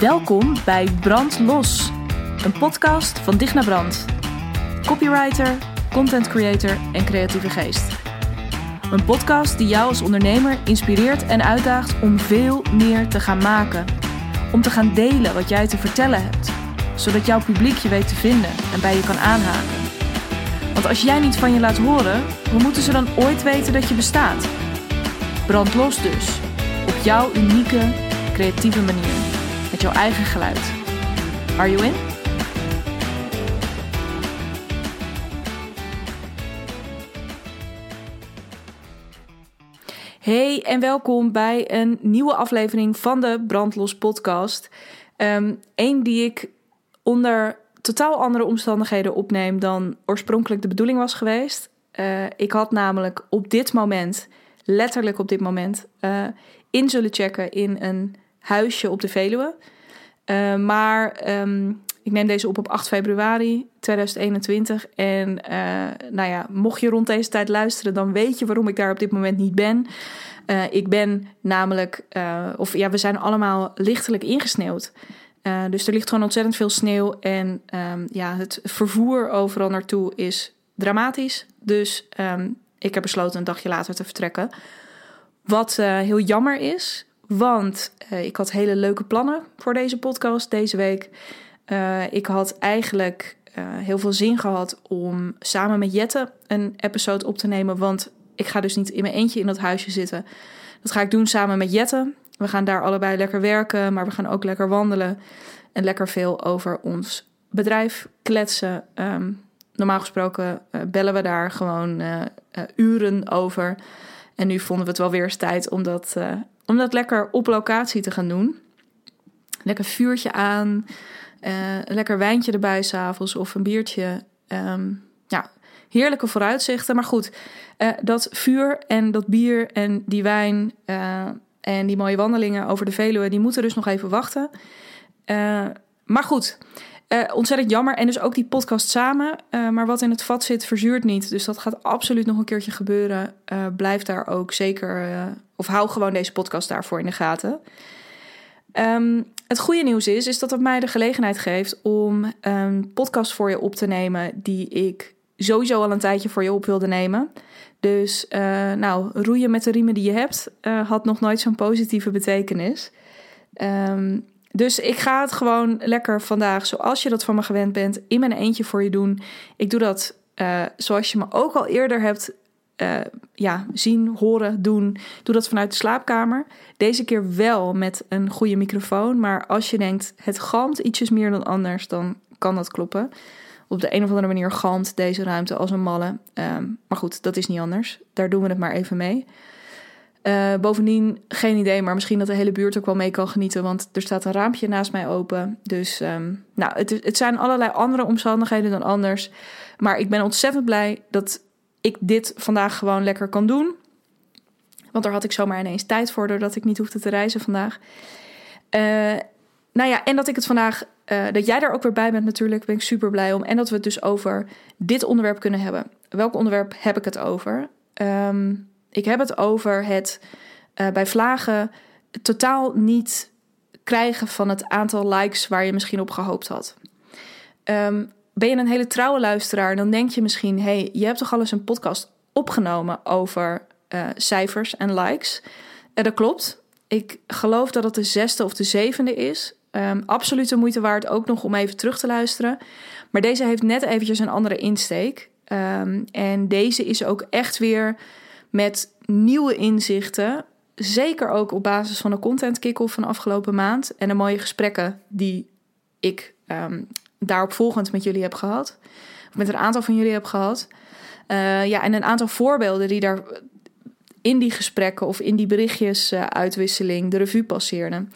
Welkom bij Brand Los, een podcast van Digna Brand. Copywriter, content creator en creatieve geest. Een podcast die jou als ondernemer inspireert en uitdaagt om veel meer te gaan maken. Om te gaan delen wat jij te vertellen hebt, zodat jouw publiek je weet te vinden en bij je kan aanhaken. Want als jij niet van je laat horen, hoe moeten ze dan ooit weten dat je bestaat? Brand los dus, op jouw unieke, creatieve manier, jouw eigen geluid. Are you in? Hey en welkom bij een nieuwe aflevering van de Brandlos podcast. Eén um, die ik onder totaal andere omstandigheden opneem dan oorspronkelijk de bedoeling was geweest. Uh, ik had namelijk op dit moment, letterlijk op dit moment, uh, in zullen checken in een huisje op de Veluwe. Uh, maar um, ik neem deze op op 8 februari 2021. En nou ja, mocht je rond deze tijd luisteren, dan weet je waarom ik daar op dit moment niet ben. ik ben namelijk, of ja, we zijn allemaal lichtelijk ingesneeuwd. Dus er ligt gewoon ontzettend veel sneeuw. En um, ja, het vervoer overal naartoe is dramatisch. Dus um, ik heb besloten een dagje later te vertrekken. Wat heel jammer is, want uh, ik had hele leuke plannen voor deze podcast deze week. ik had eigenlijk heel veel zin gehad om samen met Jette een episode op te nemen. Want ik ga dus niet in mijn eentje in dat huisje zitten. Dat ga ik doen samen met Jette. We gaan daar allebei lekker werken, maar we gaan ook lekker wandelen. En lekker veel over ons bedrijf kletsen. Um, normaal gesproken bellen we daar gewoon uren over. En nu vonden we het wel weer eens tijd om dat, om dat lekker op locatie te gaan doen. Lekker vuurtje aan, een lekker wijntje erbij s'avonds of een biertje. Um, ja, heerlijke vooruitzichten. Maar goed, dat vuur en dat bier en die wijn en die mooie wandelingen over de Veluwe, die moeten dus nog even wachten. Uh, maar goed, uh, ontzettend jammer. En dus ook die podcast samen. Uh, maar wat in het vat zit, verzuurt niet. Dus dat gaat absoluut nog een keertje gebeuren. blijf daar ook zeker, of hou gewoon deze podcast daarvoor in de gaten. Um, het goede nieuws is, is dat het mij de gelegenheid geeft om een podcast voor je op te nemen die ik sowieso al een tijdje voor je op wilde nemen. Dus uh, nou, roeien met de riemen die je hebt uh, had nog nooit zo'n positieve betekenis. Um, dus ik ga het gewoon lekker vandaag, zoals je dat van me gewend bent, in mijn eentje voor je doen. Ik doe dat uh, zoals je me ook al eerder hebt ja, zien, horen, doen. Doe dat vanuit de slaapkamer. Deze keer wel met een goede microfoon. Maar als je denkt, het galmt ietsjes meer dan anders, dan kan dat kloppen op de een of andere manier galmt deze ruimte als een malle. Um, maar goed, dat is niet anders. Daar doen we het maar even mee. Uh, bovendien, geen idee, maar misschien dat de hele buurt ook wel mee kan genieten. Want er staat een raampje naast mij open. Dus um, nou, het, het zijn allerlei andere omstandigheden dan anders. Maar ik ben ontzettend blij dat ik dit vandaag gewoon lekker kan doen. Want daar had ik zomaar ineens tijd voor, doordat ik niet hoefde te reizen vandaag. Uh, nou ja, en dat ik het vandaag, uh, dat jij daar ook weer bij bent natuurlijk, ben ik super blij om. En dat we het dus over dit onderwerp kunnen hebben. Welk onderwerp heb ik het over? Um, ik heb het over het uh, bij vlagen totaal niet krijgen van het aantal likes waar je misschien op gehoopt had. Um, ben je een hele trouwe luisteraar, dan denk je misschien: hey, je hebt toch al eens een podcast opgenomen over uh, cijfers en likes? En dat klopt. Ik geloof dat het de zesde of de zevende is. Um, absoluut de moeite waard ook nog om even terug te luisteren. Maar deze heeft net eventjes een andere insteek. Um, en deze is ook echt weer met nieuwe inzichten. Zeker ook op basis van de content kick-off van afgelopen maand. En de mooie gesprekken die ik um, daarop volgend met jullie heb gehad. Of met een aantal van jullie heb gehad. Uh, ja, en een aantal voorbeelden die daar in die gesprekken of in die berichtjes uh, uitwisseling de revue passeerden.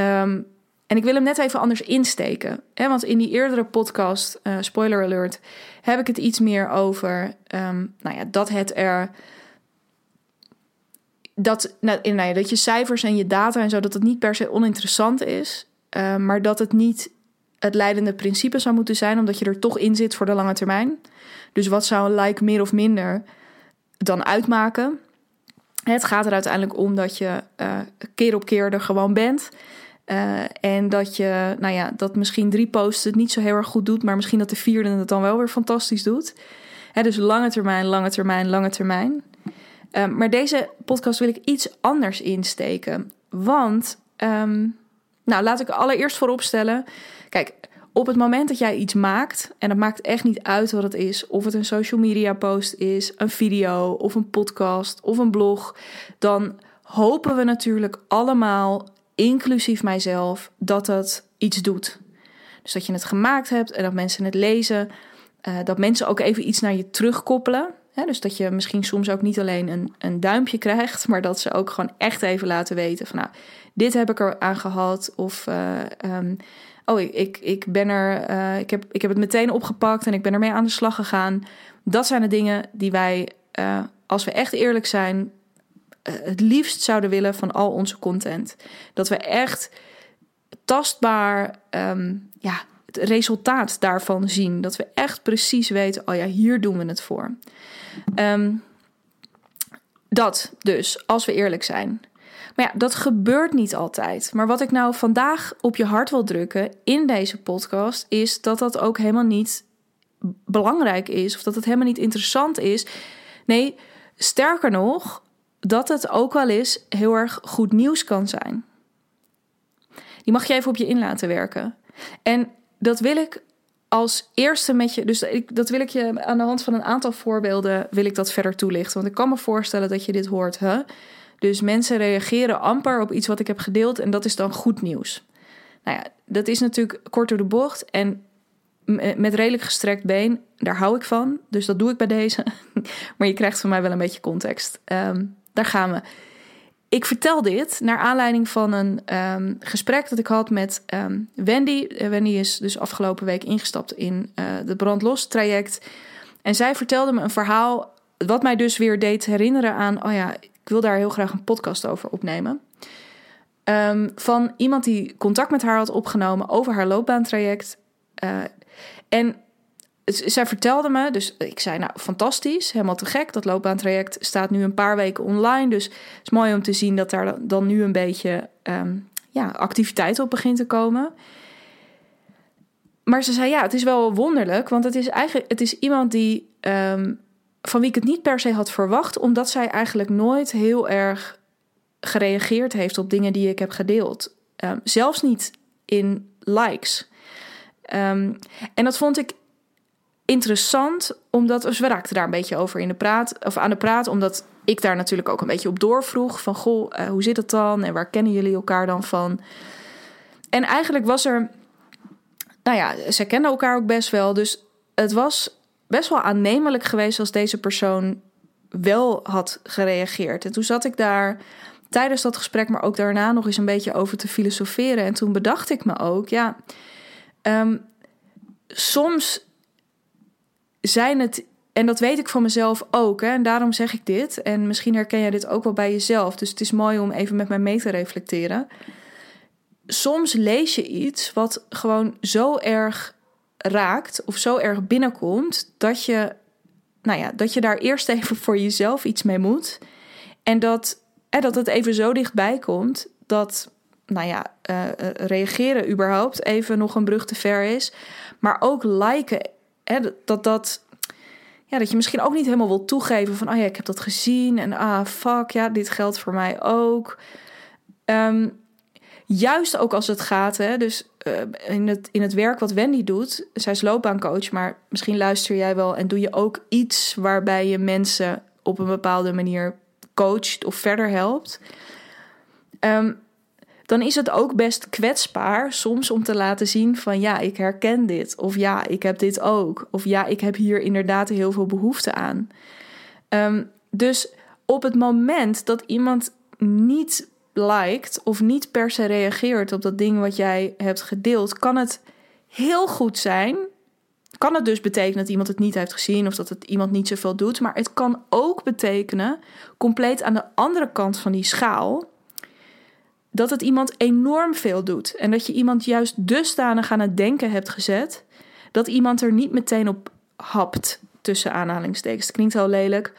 Um, en ik wil hem net even anders insteken. Hè? Want in die eerdere podcast, uh, spoiler alert, heb ik het iets meer over um, nou ja, dat het er. Dat, nou, nou dat je cijfers en je data en zo, dat het niet per se oninteressant is. Maar dat het niet het leidende principe zou moeten zijn, omdat je er toch in zit voor de lange termijn. Dus wat zou een like meer of minder dan uitmaken? Het gaat er uiteindelijk om dat je uh, keer op keer er gewoon bent. Uh, en dat je, nou ja, dat misschien drie posts het niet zo heel erg goed doet, maar misschien dat de vierde het dan wel weer fantastisch doet. Hè, dus lange termijn, lange termijn, lange termijn. Uh, maar deze podcast wil ik iets anders insteken. Want, um, nou, laat ik allereerst vooropstellen. Kijk, op het moment dat jij iets maakt, en dat maakt echt niet uit wat het is, of het een social media post is, een video of een podcast of een blog, dan hopen we natuurlijk allemaal, inclusief mijzelf, dat het iets doet. Dus dat je het gemaakt hebt en dat mensen het lezen, uh, dat mensen ook even iets naar je terugkoppelen. Dus dat je misschien soms ook niet alleen een, een duimpje krijgt, maar dat ze ook gewoon echt even laten weten van nou, dit heb ik er aan gehad. Of uh, um, oh, ik, ik, ben er, uh, ik, heb, ik heb het meteen opgepakt en ik ben ermee aan de slag gegaan. Dat zijn de dingen die wij, uh, als we echt eerlijk zijn, het liefst zouden willen van al onze content. Dat we echt tastbaar um, ja, het resultaat daarvan zien. Dat we echt precies weten, oh ja, hier doen we het voor. Um, dat dus, als we eerlijk zijn. Maar ja, dat gebeurt niet altijd. Maar wat ik nou vandaag op je hart wil drukken in deze podcast is dat dat ook helemaal niet belangrijk is of dat het helemaal niet interessant is. Nee, sterker nog, dat het ook wel eens heel erg goed nieuws kan zijn. Die mag je even op je in laten werken. En dat wil ik als eerste met je, dus ik, dat wil ik je aan de hand van een aantal voorbeelden wil ik dat verder toelichten. Want ik kan me voorstellen dat je dit hoort, hè? Dus mensen reageren amper op iets wat ik heb gedeeld en dat is dan goed nieuws. Nou ja, dat is natuurlijk kort door de bocht en met redelijk gestrekt been, daar hou ik van. Dus dat doe ik bij deze. maar je krijgt van mij wel een beetje context. Um, daar gaan we. Ik vertel dit naar aanleiding van een um, gesprek dat ik had met um, Wendy. Uh, Wendy is dus afgelopen week ingestapt in uh, het brandlos traject. En zij vertelde me een verhaal wat mij dus weer deed herinneren aan... oh ja, ik wil daar heel graag een podcast over opnemen. Um, van iemand die contact met haar had opgenomen over haar loopbaantraject. Uh, en zij vertelde me, dus ik zei, nou fantastisch, helemaal te gek. Dat loopbaantraject staat nu een paar weken online. Dus het is mooi om te zien dat daar dan nu een beetje um, ja, activiteit op begint te komen. Maar ze zei, ja, het is wel wonderlijk, want het is eigenlijk het is iemand die um, van wie ik het niet per se had verwacht, omdat zij eigenlijk nooit heel erg gereageerd heeft op dingen die ik heb gedeeld. Um, zelfs niet in likes. En dat vond ik interessant, omdat dus we raakten daar een beetje over in de praat, of aan de praat, omdat ik daar natuurlijk ook een beetje op doorvroeg van goh, uh, hoe zit het dan en waar kennen jullie elkaar dan van? En eigenlijk was er, nou ja, ze kenden elkaar ook best wel, dus het was best wel aannemelijk geweest als deze persoon wel had gereageerd. En toen zat ik daar tijdens dat gesprek, maar ook daarna nog eens een beetje over te filosoferen. En toen bedacht ik me ook, ja, um, soms zijn het, en dat weet ik van mezelf ook, hè, en daarom zeg ik dit. En misschien herken jij dit ook wel bij jezelf. Dus het is mooi om even met mij mee te reflecteren. Soms lees je iets wat gewoon zo erg raakt of zo erg binnenkomt dat je, nou ja, dat je daar eerst even voor jezelf iets mee moet. En dat, en dat het even zo dichtbij komt dat, nou ja, uh, reageren überhaupt even nog een brug te ver is. Maar ook liken, dat dat. Ja, dat je misschien ook niet helemaal wil toegeven van, oh ja, ik heb dat gezien en ah, fuck, ja, dit geldt voor mij ook. Um, Juist ook als het gaat, hè, dus uh, in, het, in het werk wat Wendy doet, zij is loopbaancoach, maar misschien luister jij wel en doe je ook iets waarbij je mensen op een bepaalde manier coacht of verder helpt. Um, dan is het ook best kwetsbaar soms om te laten zien van ja, ik herken dit. Of ja, ik heb dit ook. Of ja, ik heb hier inderdaad heel veel behoefte aan. Um, dus op het moment dat iemand niet liked of niet per se reageert op dat ding wat jij hebt gedeeld, kan het heel goed zijn. Kan het dus betekenen dat iemand het niet heeft gezien of dat het iemand niet zoveel doet. Maar het kan ook betekenen, compleet aan de andere kant van die schaal, dat het iemand enorm veel doet. En dat je iemand juist dusdanig aan het denken hebt gezet dat iemand er niet meteen op hapt, tussen aanhalingstekens. Het klinkt heel lelijk.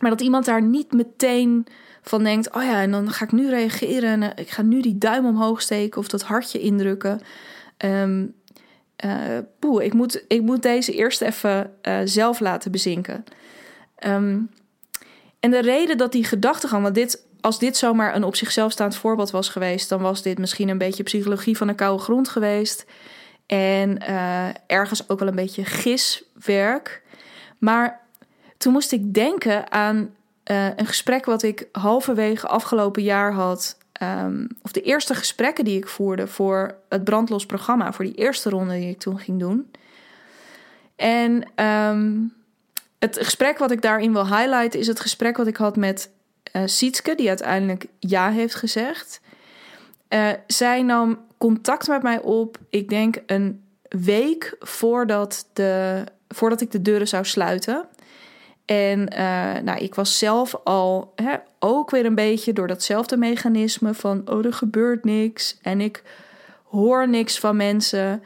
Maar dat iemand daar niet meteen van denkt: oh ja, en dan ga ik nu reageren en ik ga nu die duim omhoog steken of dat hartje indrukken. Um, ik moet, ik moet deze eerst even zelf laten bezinken. Ehm, en de reden dat die gedachtegang, want dit, als dit zomaar een op zichzelf staand voorbeeld was geweest, dan was dit misschien een beetje psychologie van de koude grond geweest. En uh, ergens ook wel een beetje giswerk. Maar toen moest ik denken aan uh, een gesprek wat ik halverwege afgelopen jaar had. Um, of de eerste gesprekken die ik voerde voor het brandlos programma, voor die eerste ronde die ik toen ging doen. En um, het gesprek wat ik daarin wil highlighten is het gesprek wat ik had met uh, Sietske, die uiteindelijk ja heeft gezegd. Uh, zij nam contact met mij op, ik denk een week voordat, de, voordat ik de deuren zou sluiten. En uh, nou, ik was zelf al hè, ook weer een beetje door datzelfde mechanisme van oh, er gebeurt niks en ik hoor niks van mensen.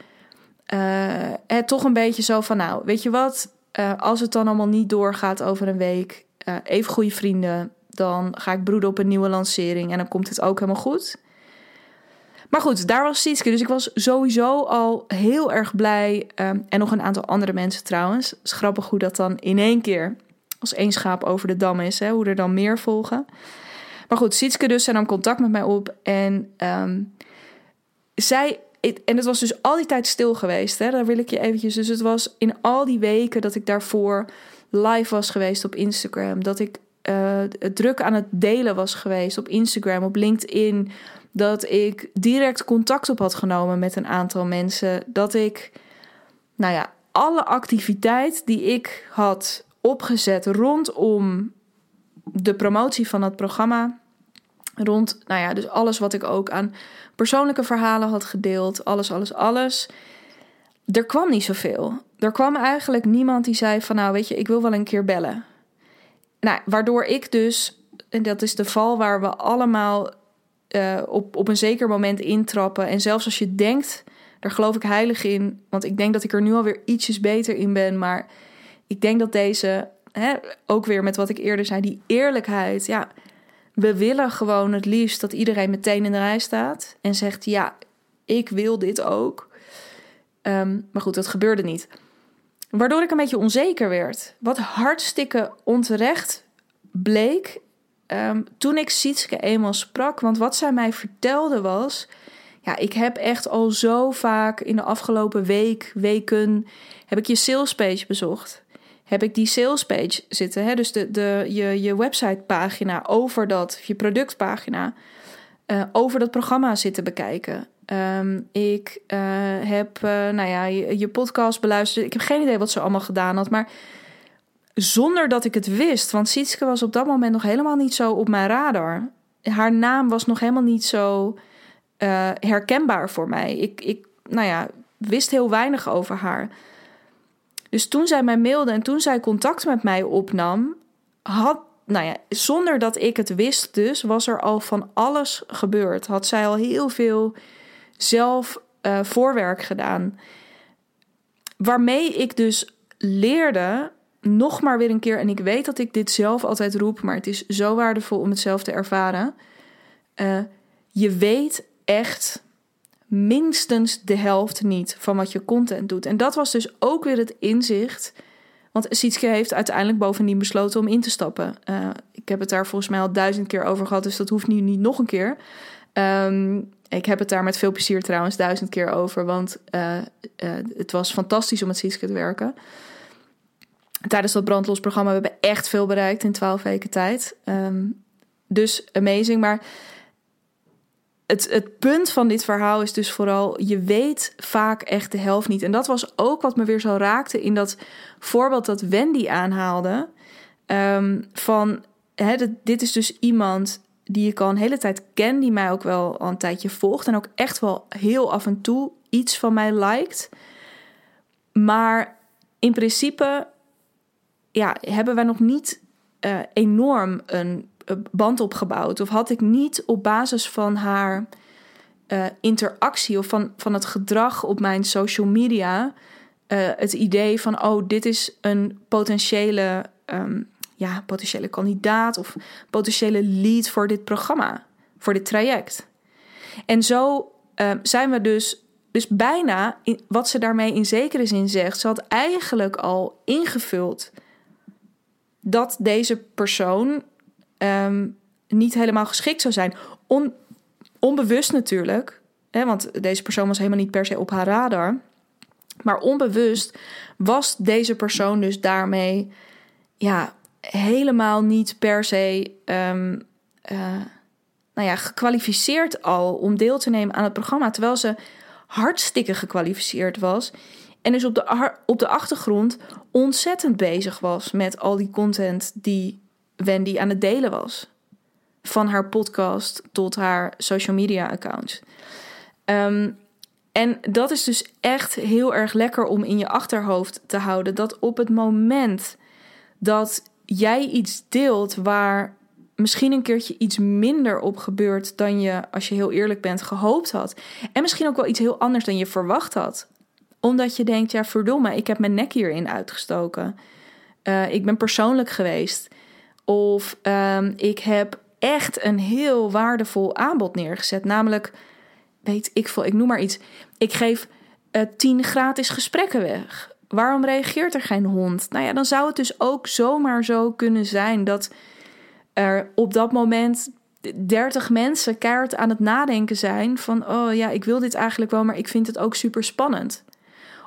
Uh, toch een beetje zo van nou, weet je wat, als het dan allemaal niet doorgaat over een week, even goede vrienden, dan ga ik broeden op een nieuwe lancering en dan komt het ook helemaal goed. Maar goed, daar was Sietske. Dus ik was sowieso al heel erg blij. Um, en nog een aantal andere mensen trouwens. Het grappig hoe dat dan in één keer als één schaap over de dam is. Hè, hoe er dan meer volgen. Maar goed, Sietske dus en nam contact met mij op. En um, zij... En het was dus al die tijd stil geweest. Hè? Daar wil ik je eventjes... Dus het was in al die weken dat ik daarvoor live was geweest op Instagram. Dat ik uh, druk aan het delen was geweest op Instagram, op LinkedIn dat ik direct contact op had genomen met een aantal mensen. Dat ik, nou ja, alle activiteit die ik had opgezet rondom de promotie van het programma. Rond, nou ja, dus alles wat ik ook aan persoonlijke verhalen had gedeeld. Alles, alles, alles. Er kwam niet zoveel. Er kwam eigenlijk niemand die zei van, nou weet je, ik wil wel een keer bellen. Nou, waardoor ik dus, en dat is de val waar we allemaal uh, op, op een zeker moment intrappen. En zelfs als je denkt, daar geloof ik heilig in. Want ik denk dat ik er nu alweer ietsjes beter in ben. Maar ik denk dat deze, hè, ook weer met wat ik eerder zei, die eerlijkheid. Ja, we willen gewoon het liefst dat iedereen meteen in de rij staat. En zegt, ja, ik wil dit ook. Um, maar goed, dat gebeurde niet. Waardoor ik een beetje onzeker werd. Wat hartstikke onterecht bleek. Um, toen ik Sietske eenmaal sprak, want wat zij mij vertelde was... Ja, ik heb echt al zo vaak in de afgelopen week, weken... heb ik je salespage bezocht. Heb ik die salespage zitten, hè? dus de, de, je, je websitepagina over dat... je productpagina, uh, over dat programma zitten bekijken. Um, ik uh, heb, uh, nou ja, je, podcast beluisterd. Ik heb geen idee wat ze allemaal gedaan had, maar zonder dat ik het wist. Want Sietske was op dat moment nog helemaal niet zo op mijn radar. Haar naam was nog helemaal niet zo uh, herkenbaar voor mij. Ik, ik, nou ja, wist heel weinig over haar. Dus toen zij mij mailde en toen zij contact met mij opnam, had, nou ja, zonder dat ik het wist, dus was er al van alles gebeurd. Had zij al heel veel zelf uh, voorwerk gedaan. Waarmee ik dus leerde nog maar weer een keer, en ik weet dat ik dit zelf altijd roep, maar het is zo waardevol om het zelf te ervaren. Uh, je weet echt minstens de helft niet van wat je content doet. En dat was dus ook weer het inzicht. Want Sietske heeft uiteindelijk bovendien besloten om in te stappen. Uh, ik heb het daar volgens mij al duizend keer over gehad, dus dat hoeft nu niet nog een keer. Um, ik heb het daar met veel plezier trouwens duizend keer over, want uh, uh, het was fantastisch om met Sietske te werken tijdens dat brandlos programma. We hebben echt veel bereikt in twaalf weken tijd. Um, dus amazing. Maar het, het punt van dit verhaal is dus vooral... je weet vaak echt de helft niet. En dat was ook wat me weer zo raakte in dat voorbeeld dat Wendy aanhaalde. Um, van, dit is dus iemand die ik al een hele tijd ken... die mij ook wel al een tijdje volgt... en ook echt wel heel af en toe iets van mij liked. Maar in principe ja, hebben wij nog niet uh, enorm een band opgebouwd. Of had ik niet op basis van haar uh, interactie of van, van het gedrag op mijn social media het idee van: oh, dit is een potentiële um, ja, potentiële kandidaat of potentiële lead voor dit programma, voor dit traject. En zo ehm, zijn we dus, dus bijna, in, wat ze daarmee in zekere zin zegt, ze had eigenlijk al ingevuld dat deze persoon ehm, niet helemaal geschikt zou zijn. On, onbewust natuurlijk, hè, want deze persoon was helemaal niet per se op haar radar. Maar onbewust was deze persoon dus daarmee ja, helemaal niet per se um, nou ja, gekwalificeerd al om deel te nemen aan het programma. Terwijl ze hartstikke gekwalificeerd was. En dus op de, op de achtergrond ontzettend bezig was met al die content die Wendy aan het delen was. Van haar podcast tot haar social media accounts. Um, en dat is dus echt heel erg lekker om in je achterhoofd te houden. Dat op het moment dat jij iets deelt waar misschien een keertje iets minder op gebeurt dan je, als je heel eerlijk bent, gehoopt had. En misschien ook wel iets heel anders dan je verwacht had. Omdat je denkt, ja verdomme, ik heb mijn nek hierin uitgestoken. Uh, ik ben persoonlijk geweest. Of um, ik heb echt een heel waardevol aanbod neergezet. Namelijk weet ik veel, ik noem maar iets. Ik geef uh, tien gratis gesprekken weg. Waarom reageert er geen hond? Nou ja, dan zou het dus ook zomaar zo kunnen zijn dat er op dat moment 30 mensen keihard aan het nadenken zijn van, oh ja, ik wil dit eigenlijk wel, maar ik vind het ook super spannend.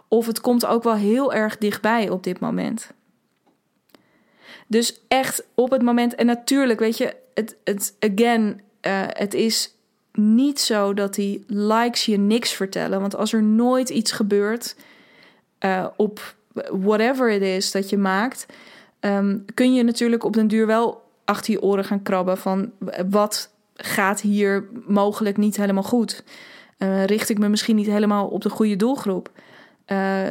Of het komt ook wel heel erg dichtbij op dit moment. Dus echt op het moment, en natuurlijk, weet je, het, het again, uh, het is niet zo dat die likes je niks vertellen. Want als er nooit iets gebeurt uh, op whatever it is dat je maakt, um, kun je natuurlijk op den duur wel achter je oren gaan krabben van wat gaat hier mogelijk niet helemaal goed. Uh, richt ik me misschien niet helemaal op de goede doelgroep? Uh,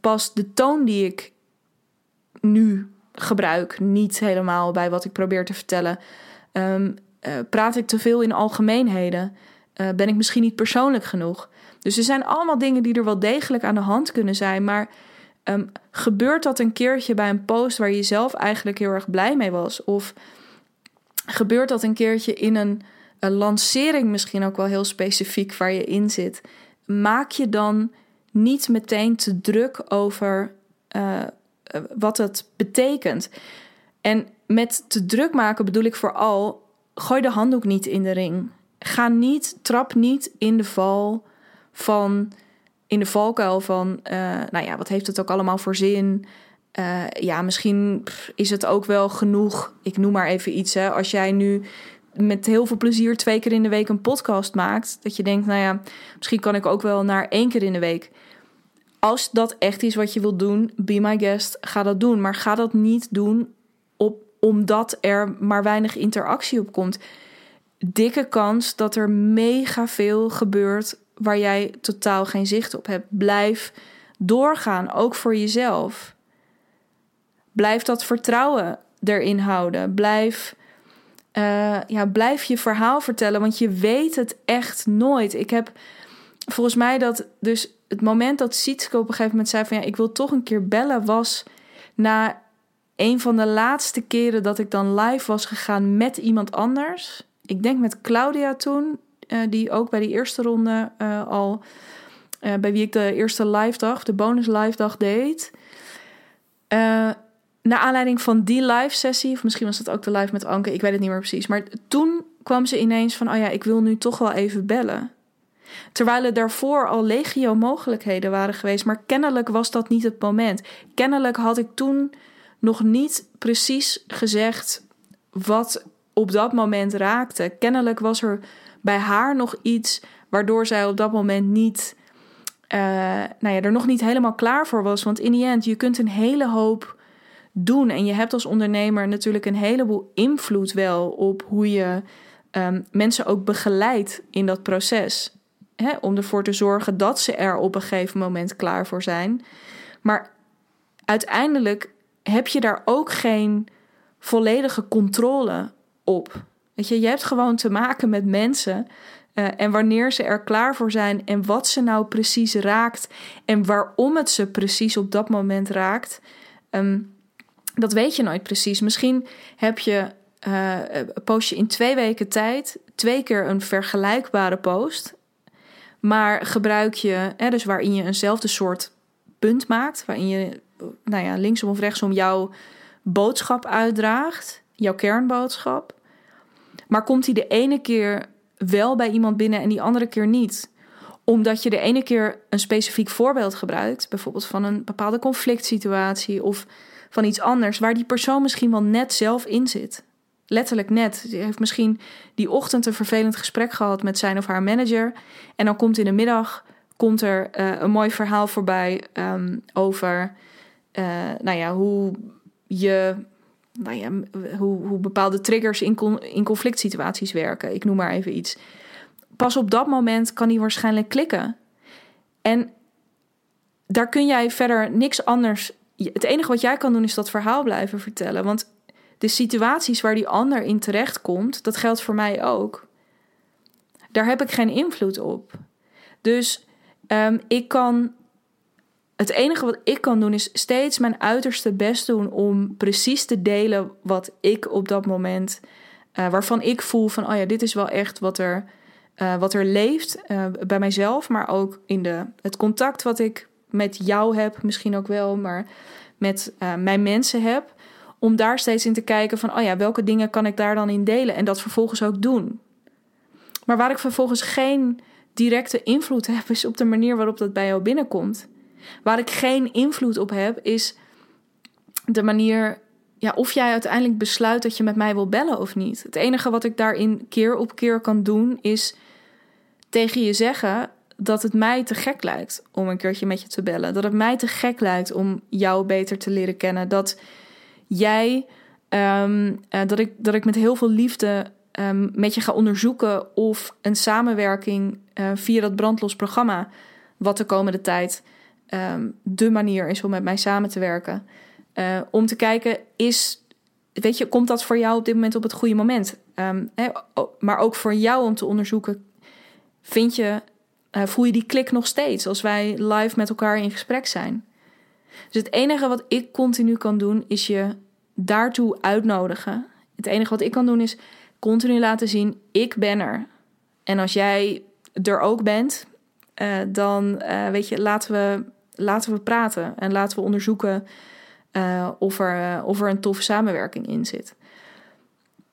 past de toon die ik nu gebruik niet helemaal bij wat ik probeer te vertellen? Uh, praat ik te veel in algemeenheden? Ben ik misschien niet persoonlijk genoeg? Dus er zijn allemaal dingen die er wel degelijk aan de hand kunnen zijn. Maar um, gebeurt dat een keertje bij een post waar je zelf eigenlijk heel erg blij mee was? Of gebeurt dat een keertje in een, lancering, misschien ook wel heel specifiek waar je in zit? Maak je dan niet meteen te druk over uh, wat het betekent. En met te druk maken bedoel ik vooral gooi de handdoek niet in de ring. Ga niet, trap niet in de val van, in de valkuil van, uh, nou ja, wat heeft het ook allemaal voor zin? Uh, ja, misschien is het ook wel genoeg. Ik noem maar even iets. Hè. Als jij nu met heel veel plezier twee keer in de week een podcast maakt, dat je denkt, nou ja, misschien kan ik ook wel naar één keer in de week. Als dat echt is wat je wilt doen, be my guest, ga dat doen. Maar ga dat niet doen op omdat er maar weinig interactie op komt. Dikke kans dat er mega veel gebeurt waar jij totaal geen zicht op hebt. Blijf doorgaan, ook voor jezelf. Blijf dat vertrouwen erin houden. Blijf, uh, ja, blijf je verhaal vertellen, want je weet het echt nooit. Ik heb volgens mij dat dus het moment dat Sietske op een gegeven moment zei van ja, ik wil toch een keer bellen, was na een van de laatste keren dat ik dan live was gegaan met iemand anders. Ik denk met Claudia toen, die ook bij die eerste ronde uh, al, uh, bij wie ik de eerste live dag, de bonus live dag deed. naar aanleiding van die live sessie, of misschien was dat ook de live met Anke, ik weet het niet meer precies. Maar toen kwam ze ineens van, oh ja, ik wil nu toch wel even bellen. Terwijl er daarvoor al legio mogelijkheden waren geweest, maar kennelijk was dat niet het moment. Kennelijk had ik toen nog niet precies gezegd wat op dat moment raakte. Kennelijk was er bij haar nog iets waardoor zij op dat moment niet, uh, nou ja, er nog niet helemaal klaar voor was. Want in die end, je kunt een hele hoop doen. En je hebt als ondernemer natuurlijk een heleboel invloed wel op hoe je um, mensen ook begeleidt in dat proces. Om ervoor te zorgen dat ze er op een gegeven moment klaar voor zijn. Maar uiteindelijk heb je daar ook geen volledige controle op. Weet je, je hebt gewoon te maken met mensen. Uh, en wanneer ze er klaar voor zijn en wat ze nou precies raakt en waarom het ze precies op dat moment raakt. Um, dat weet je nooit precies. Misschien heb je, uh, post je in twee weken tijd twee keer een vergelijkbare post. Maar gebruik je, hè, dus waarin je eenzelfde soort punt maakt, waarin je nou ja, linksom of rechtsom jouw boodschap uitdraagt, jouw kernboodschap. Maar komt die de ene keer wel bij iemand binnen en die andere keer niet? Omdat je de ene keer een specifiek voorbeeld gebruikt, bijvoorbeeld van een bepaalde conflict situatie of van iets anders, waar die persoon misschien wel net zelf in zit. Letterlijk net. Die heeft misschien die ochtend een vervelend gesprek gehad met zijn of haar manager. En dan komt in de middag komt er uh, een mooi verhaal voorbij um, over uh, nou ja, hoe je nou ja, hoe, hoe bepaalde triggers in, con, in conflict situaties werken. Ik noem maar even iets. Pas op dat moment kan die waarschijnlijk klikken. En daar kun jij verder niks anders. Het enige wat jij kan doen is dat verhaal blijven vertellen. Want de situaties waar die ander in terecht komt, dat geldt voor mij ook. Daar heb ik geen invloed op. Dus um, ik kan. Het enige wat ik kan doen is steeds mijn uiterste best doen om precies te delen wat ik op dat moment. Uh, waarvan ik voel van, oh ja, dit is wel echt wat er, uh, wat er leeft uh, bij mijzelf, maar ook in de, het contact wat ik met jou heb, misschien ook wel, maar met mijn mensen heb om daar steeds in te kijken van, oh ja, welke dingen kan ik daar dan in delen en dat vervolgens ook doen. Maar waar ik vervolgens geen directe invloed heb, is op de manier waarop dat bij jou binnenkomt. Waar ik geen invloed op heb, is de manier, ja, of jij uiteindelijk besluit dat je met mij wil bellen of niet. Het enige wat ik daarin keer op keer kan doen, is tegen je zeggen dat het mij te gek lijkt om een keertje met je te bellen. Dat het mij te gek lijkt om jou beter te leren kennen. Dat jij, um, uh, dat, ik, dat ik met heel veel liefde um, met je ga onderzoeken of een samenwerking uh, via dat brandlos programma, wat de komende tijd um, de manier is om met mij samen te werken. Uh, om te kijken, is, weet je, komt dat voor jou op dit moment op het goede moment? Hè, maar ook voor jou om te onderzoeken, vind je, uh, voel je die klik nog steeds als wij live met elkaar in gesprek zijn? Dus het enige wat ik continu kan doen, is je daartoe uitnodigen. Het enige wat ik kan doen, is continu laten zien: ik ben er. En als jij er ook bent, uh, dan weet je, laten we, laten we praten en laten we onderzoeken uh, of, er, of er een toffe samenwerking in zit.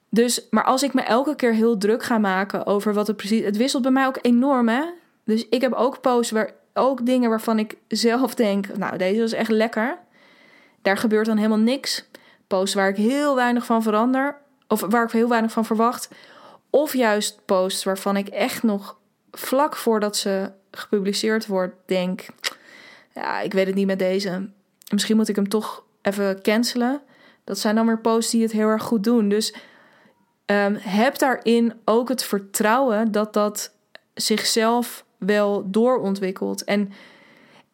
Dus, maar als ik me elke keer heel druk ga maken over wat het precies. Het wisselt bij mij ook enorm, hè? Dus ik heb ook posts waar ook dingen waarvan ik zelf denk, nou, deze is echt lekker. Daar gebeurt dan helemaal niks. Posts waar ik heel weinig van verander, of waar ik heel weinig van verwacht. Of juist posts waarvan ik echt nog vlak voordat ze gepubliceerd wordt, denk, ja, ik weet het niet met deze. Misschien moet ik hem toch even cancelen. Dat zijn dan weer posts die het heel erg goed doen. Dus um, heb daarin ook het vertrouwen dat dat zichzelf wel doorontwikkeld. En,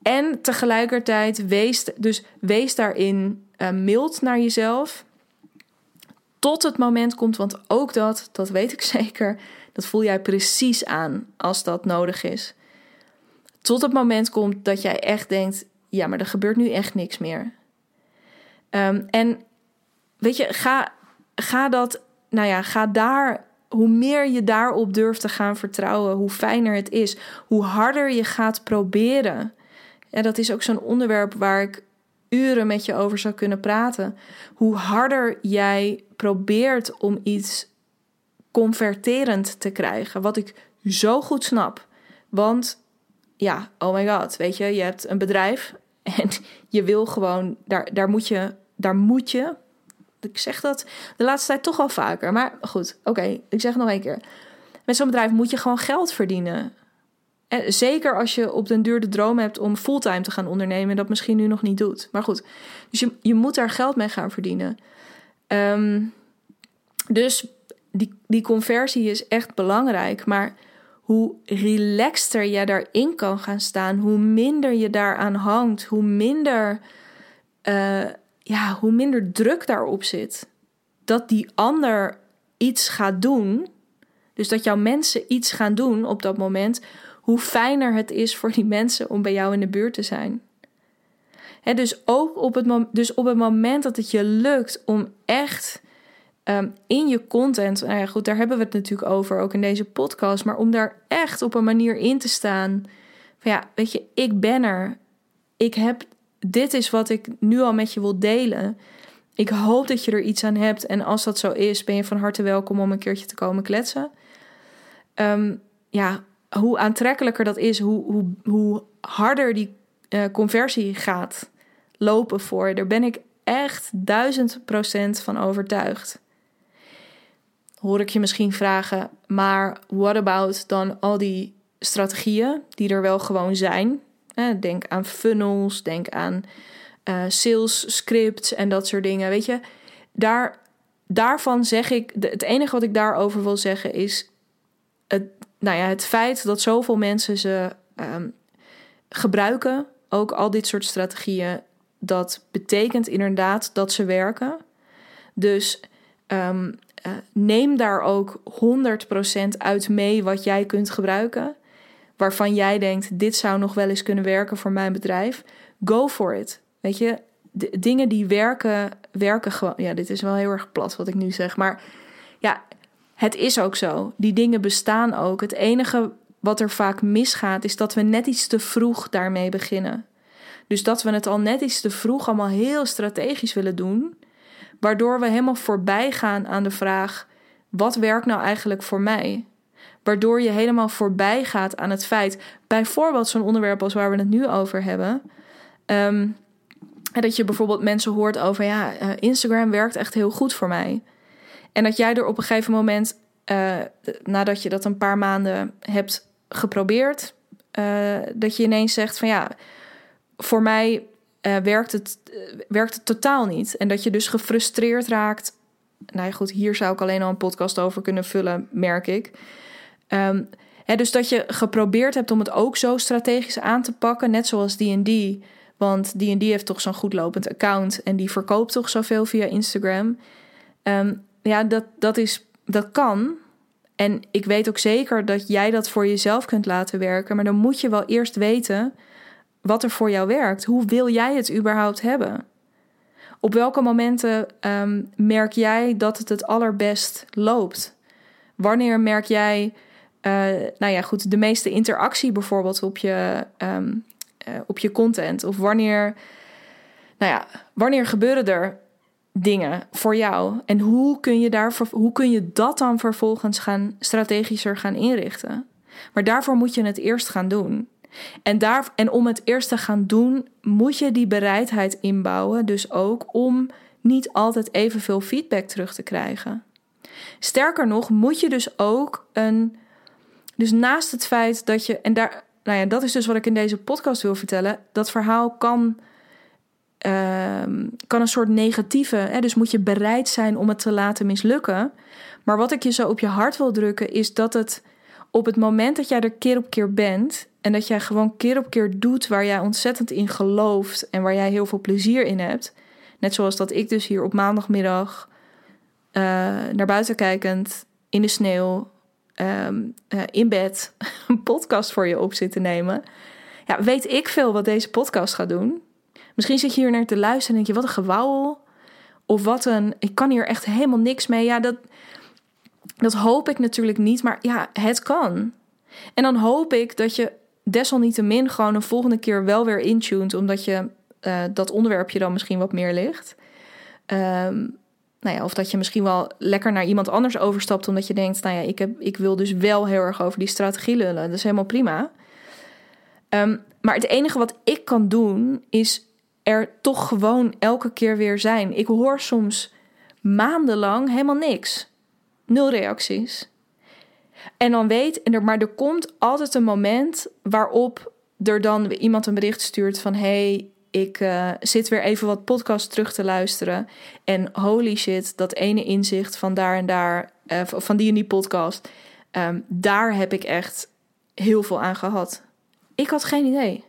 en tegelijkertijd wees, dus wees daarin uh, mild naar jezelf. Tot het moment komt, want ook dat, dat weet ik zeker, dat voel jij precies aan als dat nodig is. Tot het moment komt dat jij echt denkt: ja, maar er gebeurt nu echt niks meer. Um, en weet je, ga, ga dat, nou ja, ga daar hoe meer je daarop durft te gaan vertrouwen, hoe fijner het is. Hoe harder je gaat proberen. En dat is ook zo'n onderwerp waar ik uren met je over zou kunnen praten. Hoe harder jij probeert om iets converterend te krijgen. Wat ik zo goed snap. Want ja, oh my god, weet je, je hebt een bedrijf en je wil gewoon, daar, daar moet je, daar moet je, ik zeg dat de laatste tijd toch al vaker. Maar goed, oké, ik zeg het nog een keer. Met zo'n bedrijf moet je gewoon geld verdienen. En zeker als je op den duur de droom hebt om fulltime te gaan ondernemen en dat misschien nu nog niet doet. Maar goed, dus je, je moet daar geld mee gaan verdienen. Um, dus die, die conversie is echt belangrijk. Maar hoe relaxter je daarin kan gaan staan, hoe minder je daaraan hangt, hoe minder uh, ja, hoe minder druk daarop zit. Dat die ander iets gaat doen. Dus dat jouw mensen iets gaan doen op dat moment. Hoe fijner het is voor die mensen om bij jou in de buurt te zijn. dus ook op het, dus op het moment dat het je lukt om echt Ehm, in je content, nou ja, goed, daar hebben we het natuurlijk over, ook in deze podcast, maar om daar echt op een manier in te staan. Van ja, weet je, ik ben er. Ik heb, dit is wat ik nu al met je wil delen. Ik hoop dat je er iets aan hebt. En als dat zo is, ben je van harte welkom om een keertje te komen kletsen. Ehm, ja, hoe aantrekkelijker dat is, hoe, hoe, hoe harder die uh, conversie gaat lopen voor je. Daar ben ik echt duizend procent van overtuigd hoor ik je misschien vragen, maar what about dan al die strategieën die er wel gewoon zijn? Denk aan funnels, denk aan uh, sales scripts en dat soort dingen. Weet je, daar, daarvan zeg ik, het enige wat ik daarover wil zeggen is het, nou ja, het feit dat zoveel mensen ze ehm, gebruiken, ook al dit soort strategieën, dat betekent inderdaad dat ze werken. Dus um, uh, neem daar ook 100% uit mee wat jij kunt gebruiken. Waarvan jij denkt, dit zou nog wel eens kunnen werken voor mijn bedrijf. Go for it. Weet je, de, dingen die werken, werken gewoon. Ja, dit is wel heel erg plat wat ik nu zeg. Maar ja, het is ook zo. Die dingen bestaan ook. Het enige wat er vaak misgaat, is dat we net iets te vroeg daarmee beginnen. Dus dat we het al net iets te vroeg allemaal heel strategisch willen doen. Waardoor we helemaal voorbij gaan aan de vraag: wat werkt nou eigenlijk voor mij? Waardoor je helemaal voorbij gaat aan het feit, bijvoorbeeld zo'n onderwerp als waar we het nu over hebben. Um, dat je bijvoorbeeld mensen hoort over, ja, uh, Instagram werkt echt heel goed voor mij. En dat jij er op een gegeven moment, uh, nadat je dat een paar maanden hebt geprobeerd, uh, dat je ineens zegt van ja, voor mij uh, werkt, het, uh, werkt het totaal niet. En dat je dus gefrustreerd raakt. Nou ja, goed, hier zou ik alleen al een podcast over kunnen vullen, merk ik. Um, hè, dus dat je geprobeerd hebt om het ook zo strategisch aan te pakken, net zoals D&D. Want D&D heeft toch zo'n goed lopend account en die verkoopt toch zoveel via Instagram. Um, ja, dat, dat, is, dat kan. En ik weet ook zeker dat jij dat voor jezelf kunt laten werken. Maar dan moet je wel eerst weten wat er voor jou werkt. Hoe wil jij het überhaupt hebben? Op welke momenten um, merk jij dat het het allerbest loopt? Wanneer merk jij, uh, nou ja, goed, de meeste interactie bijvoorbeeld op je, um, uh, op je content? Of wanneer, nou ja, wanneer gebeuren er dingen voor jou? En hoe kun je, daar, hoe kun je dat dan vervolgens gaan strategischer gaan inrichten? Maar daarvoor moet je het eerst gaan doen. En, daar, en om het eerst te gaan doen, moet je die bereidheid inbouwen. Dus ook om niet altijd evenveel feedback terug te krijgen. Sterker nog, moet je dus ook een. Dus naast het feit dat je. En daar, nou ja, dat is dus wat ik in deze podcast wil vertellen. Dat verhaal kan. Uh, kan een soort negatieve. Hè, dus moet je bereid zijn om het te laten mislukken. Maar wat ik je zo op je hart wil drukken, is dat het op het moment dat jij er keer op keer bent en dat jij gewoon keer op keer doet waar jij ontzettend in gelooft en waar jij heel veel plezier in hebt. Net zoals dat ik dus hier op maandagmiddag uh, naar buiten kijkend in de sneeuw um, uh, in bed een podcast voor je op zit te nemen. Ja, weet ik veel wat deze podcast gaat doen. Misschien zit je hier naar te luisteren en denk je, wat een gewauwel. Of wat een, ik kan hier echt helemaal niks mee. Ja, dat, dat hoop ik natuurlijk niet, maar ja, het kan. En dan hoop ik dat je desalniettemin gewoon een volgende keer wel weer intuned, omdat je uh, dat onderwerpje dan misschien wat meer ligt. Um, nou ja, of dat je misschien wel lekker naar iemand anders overstapt, omdat je denkt, nou ja, ik, heb, ik wil dus wel heel erg over die strategie lullen. Dat is helemaal prima. Um, maar het enige wat ik kan doen, is er toch gewoon elke keer weer zijn. Ik hoor soms maandenlang helemaal niks. Nul reacties. En dan weet, en maar er komt altijd een moment waarop er dan iemand een bericht stuurt van hey, ik uh, zit weer even wat podcast terug te luisteren. En holy shit, dat ene inzicht van daar en daar, uh, van die en die podcast, um, daar heb ik echt heel veel aan gehad. Ik had geen idee.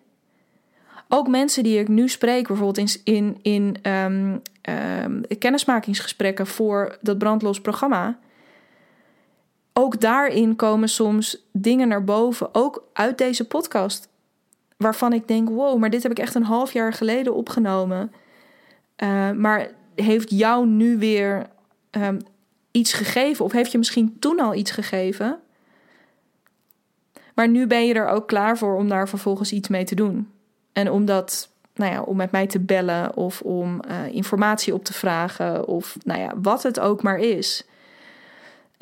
Ook mensen die ik nu spreek, bijvoorbeeld in, in, in um, kennismakingsgesprekken voor dat brandlos programma ook daarin komen soms dingen naar boven, ook uit deze podcast, waarvan ik denk: wow, maar dit heb ik echt een half jaar geleden opgenomen. Uh, maar heeft jou nu weer um, iets gegeven? Of heeft je misschien toen al iets gegeven? Maar nu ben je er ook klaar voor om daar vervolgens iets mee te doen. En om dat, nou ja, om met mij te bellen of om uh, informatie op te vragen of nou ja, wat het ook maar is.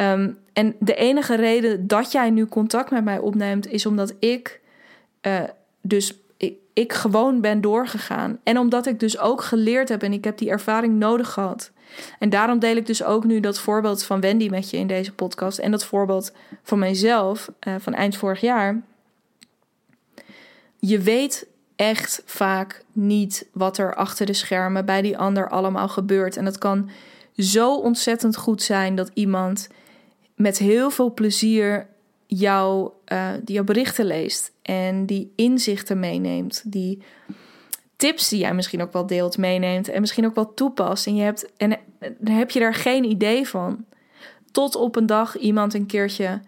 Um, en de enige reden dat jij nu contact met mij opneemt, is omdat ik uh, dus ik, gewoon ben doorgegaan. En omdat ik dus ook geleerd heb en ik heb die ervaring nodig gehad. En daarom deel ik dus ook nu dat voorbeeld van Wendy met je in deze podcast. En dat voorbeeld van mijzelf uh, van eind vorig jaar. Je weet echt vaak niet wat er achter de schermen bij die ander allemaal gebeurt. En dat kan zo ontzettend goed zijn dat iemand met heel veel plezier jou, uh, jouw berichten leest en die inzichten meeneemt, die tips die jij misschien ook wel deelt meeneemt en misschien ook wel toepast. En, je hebt, en dan heb je daar geen idee van. Tot op een dag iemand een keertje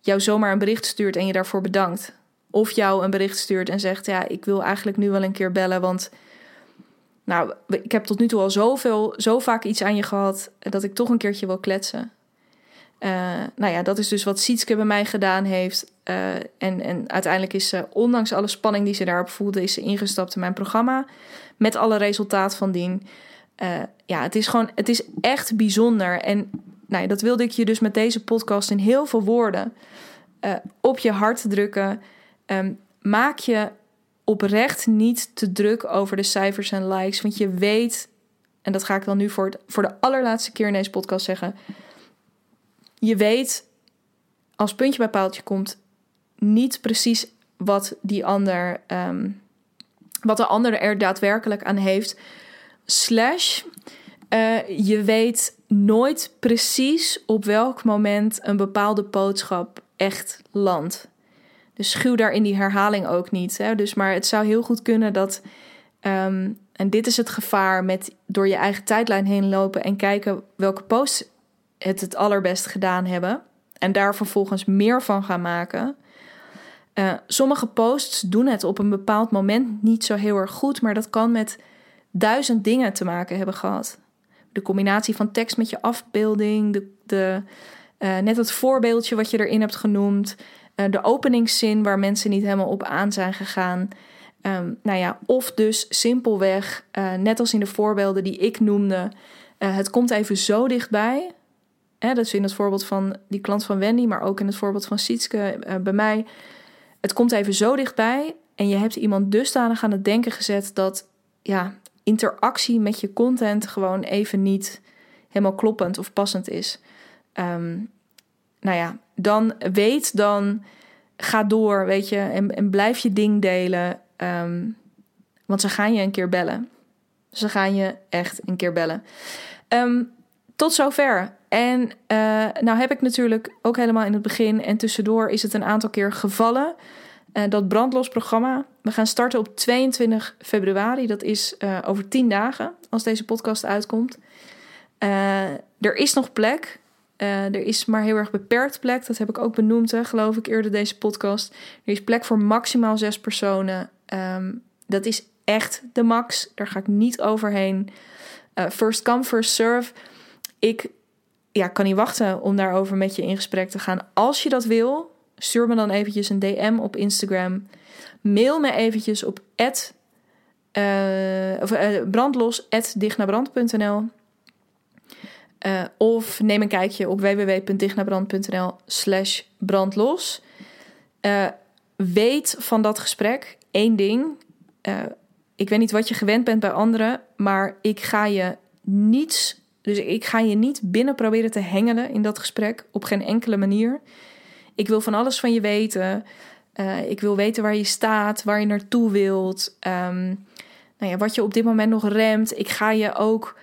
jou zomaar een bericht stuurt en je daarvoor bedankt. Of jou een bericht stuurt en zegt: Ja, ik wil eigenlijk nu wel een keer bellen, want. Nou, ik heb tot nu toe al zoveel, zo vaak iets aan je gehad dat ik toch een keertje wil kletsen. Uh, nou ja, dat is dus wat Sietske bij mij gedaan heeft. Uh, en, en uiteindelijk is ze, ondanks alle spanning die ze daarop voelde, is ze ingestapt in mijn programma. Met alle resultaat van dien. Uh, ja, het is gewoon, het is echt bijzonder. En nou ja, dat wilde ik je dus met deze podcast in heel veel woorden op je hart drukken. Um, maak je oprecht niet te druk over de cijfers en likes. Want je weet, en dat ga ik dan nu voor, voor de allerlaatste keer in deze podcast zeggen je weet als puntje bij paaltje komt niet precies wat die ander, um, wat de ander er daadwerkelijk aan heeft. Slash, uh, je weet nooit precies op welk moment een bepaalde boodschap echt landt. Dus schuw daar in die herhaling ook niet. Hè? Dus, maar het zou heel goed kunnen dat. Um, en dit is het gevaar met door je eigen tijdlijn heen lopen en kijken welke posts het het allerbest gedaan hebben en daar vervolgens meer van gaan maken. Uh, sommige posts doen het op een bepaald moment niet zo heel erg goed, maar dat kan met duizend dingen te maken hebben gehad. De combinatie van tekst met je afbeelding, de, de, uh, net het voorbeeldje wat je erin hebt genoemd, uh, de openingszin waar mensen niet helemaal op aan zijn gegaan. Um, nou ja, of dus simpelweg, net als in de voorbeelden die ik noemde, het komt even zo dichtbij Hè, dat is in het voorbeeld van die klant van Wendy, maar ook in het voorbeeld van Sietske uh, bij mij. Het komt even zo dichtbij en je hebt iemand dusdanig aan het denken gezet dat ja, interactie met je content gewoon even niet helemaal kloppend of passend is. Um, nou ja, dan weet dan, ga door, weet je, en, en blijf je ding delen. Um, want ze gaan je een keer bellen. Ze gaan je echt een keer bellen. Um, tot zover. En uh, nou heb ik natuurlijk ook helemaal in het begin en tussendoor is het een aantal keer gevallen. Uh, dat brandlos programma. We gaan starten op 22 februari. Dat is uh, over 10 dagen als deze podcast uitkomt. er is nog plek. er is maar heel erg beperkt plek. Dat heb ik ook benoemd, hè, geloof ik, eerder deze podcast. Er is plek voor maximaal zes personen. Um, dat is echt de max. Daar ga ik niet overheen. first come, first serve ik ja, kan niet wachten om daarover met je in gesprek te gaan. Als je dat wil, stuur me dan eventjes een DM op Instagram. Mail me eventjes op at, uh, of, uh, brandlos.dichtnabrand.nl uh, Of neem een kijkje op www.dichtnabrand.nl slash brandlos. weet van dat gesprek één ding. ik weet niet wat je gewend bent bij anderen, maar ik ga je niets dus ik ga je niet binnen proberen te hengelen in dat gesprek, op geen enkele manier. Ik wil van alles van je weten. Uh, ik wil weten waar je staat, waar je naartoe wilt. Um, nou ja, wat je op dit moment nog remt. Ik ga je ook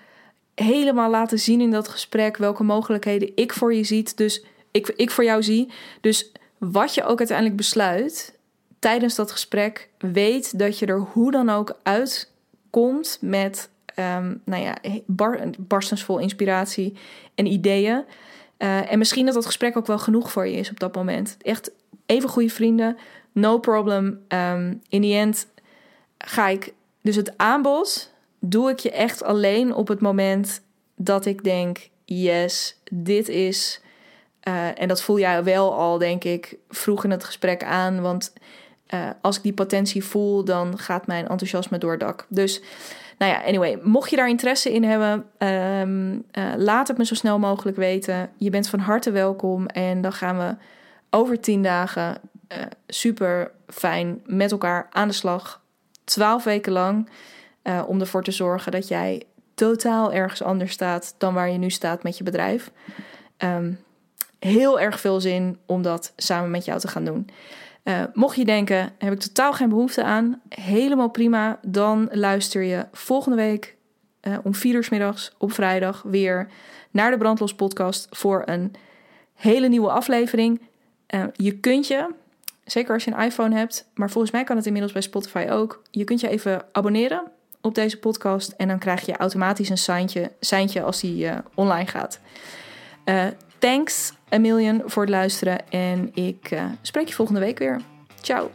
helemaal laten zien in dat gesprek welke mogelijkheden ik voor je zie. Dus ik, ik voor jou zie. Dus wat je ook uiteindelijk besluit tijdens dat gesprek, weet dat je er hoe dan ook uitkomt met um, nou ja, bar, barstensvol inspiratie en ideeën. Uh, en misschien dat dat gesprek ook wel genoeg voor je is op dat moment. Echt even goede vrienden, no problem. Ehm, in die end ga ik dus het aanbod doe ik je echt alleen op het moment dat ik denk: yes, dit is. Uh, en dat voel jij wel al, denk ik, vroeg in het gesprek aan. Want uh, als ik die potentie voel, dan gaat mijn enthousiasme door het dak. Dus, nou ja, anyway, mocht je daar interesse in hebben, um, uh, laat het me zo snel mogelijk weten. Je bent van harte welkom. En dan gaan we over tien dagen super fijn met elkaar aan de slag. Twaalf weken lang. Uh, om ervoor te zorgen dat jij totaal ergens anders staat dan waar je nu staat met je bedrijf. Um, heel erg veel zin om dat samen met jou te gaan doen. Uh, mocht je denken, heb ik totaal geen behoefte aan, helemaal prima. Dan luister je volgende week uh, om vier uur middags op vrijdag weer naar de Brandlos podcast voor een hele nieuwe aflevering. Uh, je kunt je, zeker als je een iPhone hebt, maar volgens mij kan het inmiddels bij Spotify ook. Je kunt je even abonneren op deze podcast. En dan krijg je automatisch een seintje, als die online gaat. Thanks a million voor het luisteren. En ik uh, spreek je volgende week weer. Ciao.